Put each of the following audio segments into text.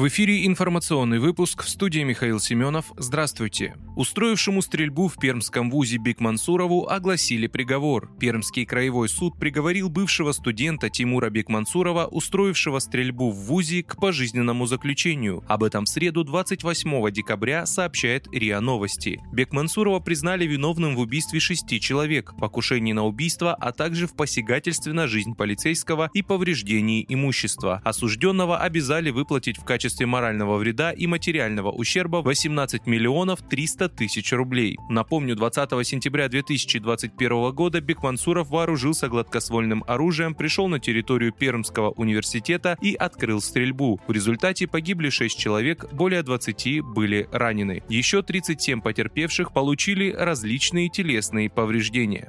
В эфире информационный выпуск в студии Михаил Семенов. Здравствуйте. Устроившему стрельбу в Пермском вузе Биг Мансурову огласили приговор. Пермский краевой суд приговорил бывшего студента Тимура Бекмансурова, устроившего стрельбу в вузе, к пожизненному заключению. Об этом в среду 28 декабря сообщает РИА Новости. Бекмансурова признали виновным в убийстве шести человек, покушении на убийство, а также в посягательстве на жизнь полицейского и повреждении имущества. Осужденного обязали выплатить в качестве качестве морального вреда и материального ущерба 18 миллионов 300 тысяч рублей. Напомню, 20 сентября 2021 года Бекмансуров вооружился гладкоствольным оружием, пришел на территорию Пермского университета и открыл стрельбу. В результате погибли 6 человек, более 20 были ранены. Еще 37 потерпевших получили различные телесные повреждения.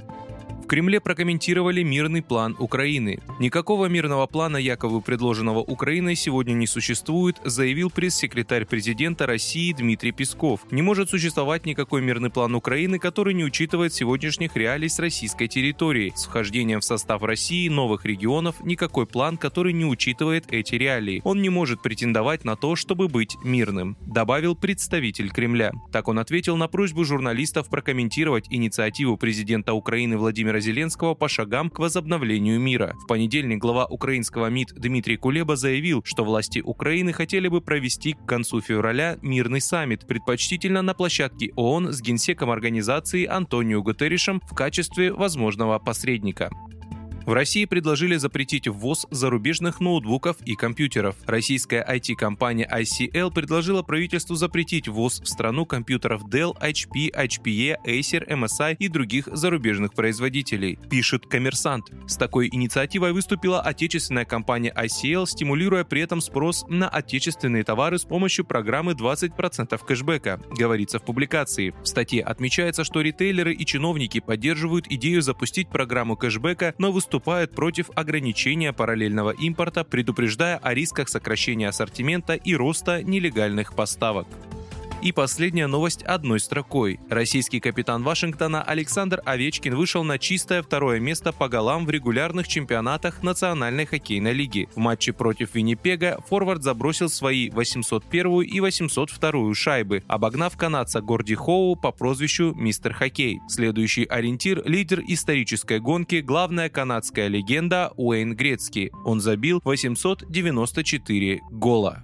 Кремле прокомментировали мирный план Украины. Никакого мирного плана, якобы предложенного Украиной, сегодня не существует, заявил пресс-секретарь президента России Дмитрий Песков. Не может существовать никакой мирный план Украины, который не учитывает сегодняшних реалий с российской территории. С вхождением в состав России новых регионов никакой план, который не учитывает эти реалии. Он не может претендовать на то, чтобы быть мирным, добавил представитель Кремля. Так он ответил на просьбу журналистов прокомментировать инициативу президента Украины Владимира Зеленского по шагам к возобновлению мира. В понедельник глава украинского МИД Дмитрий Кулеба заявил, что власти Украины хотели бы провести к концу февраля мирный саммит, предпочтительно на площадке ООН с генсеком организации Антонио Гутерришем в качестве возможного посредника. В России предложили запретить ввоз зарубежных ноутбуков и компьютеров. Российская IT-компания ICL предложила правительству запретить ввоз в страну компьютеров Dell, HP, HPE, Acer, MSI и других зарубежных производителей, пишет Коммерсант. С такой инициативой выступила отечественная компания ICL, стимулируя при этом спрос на отечественные товары с помощью программы 20% кэшбэка, говорится в публикации. В статье отмечается, что ритейлеры и чиновники поддерживают идею запустить программу кэшбэка, но выступают выступают против ограничения параллельного импорта, предупреждая о рисках сокращения ассортимента и роста нелегальных поставок. И последняя новость одной строкой. Российский капитан Вашингтона Александр Овечкин вышел на чистое второе место по голам в регулярных чемпионатах Национальной хоккейной лиги. В матче против Виннипега форвард забросил свои 801 и 802 шайбы, обогнав канадца Горди Хоу по прозвищу Мистер Хоккей. Следующий ориентир – лидер исторической гонки, главная канадская легенда Уэйн Грецкий. Он забил 894 гола.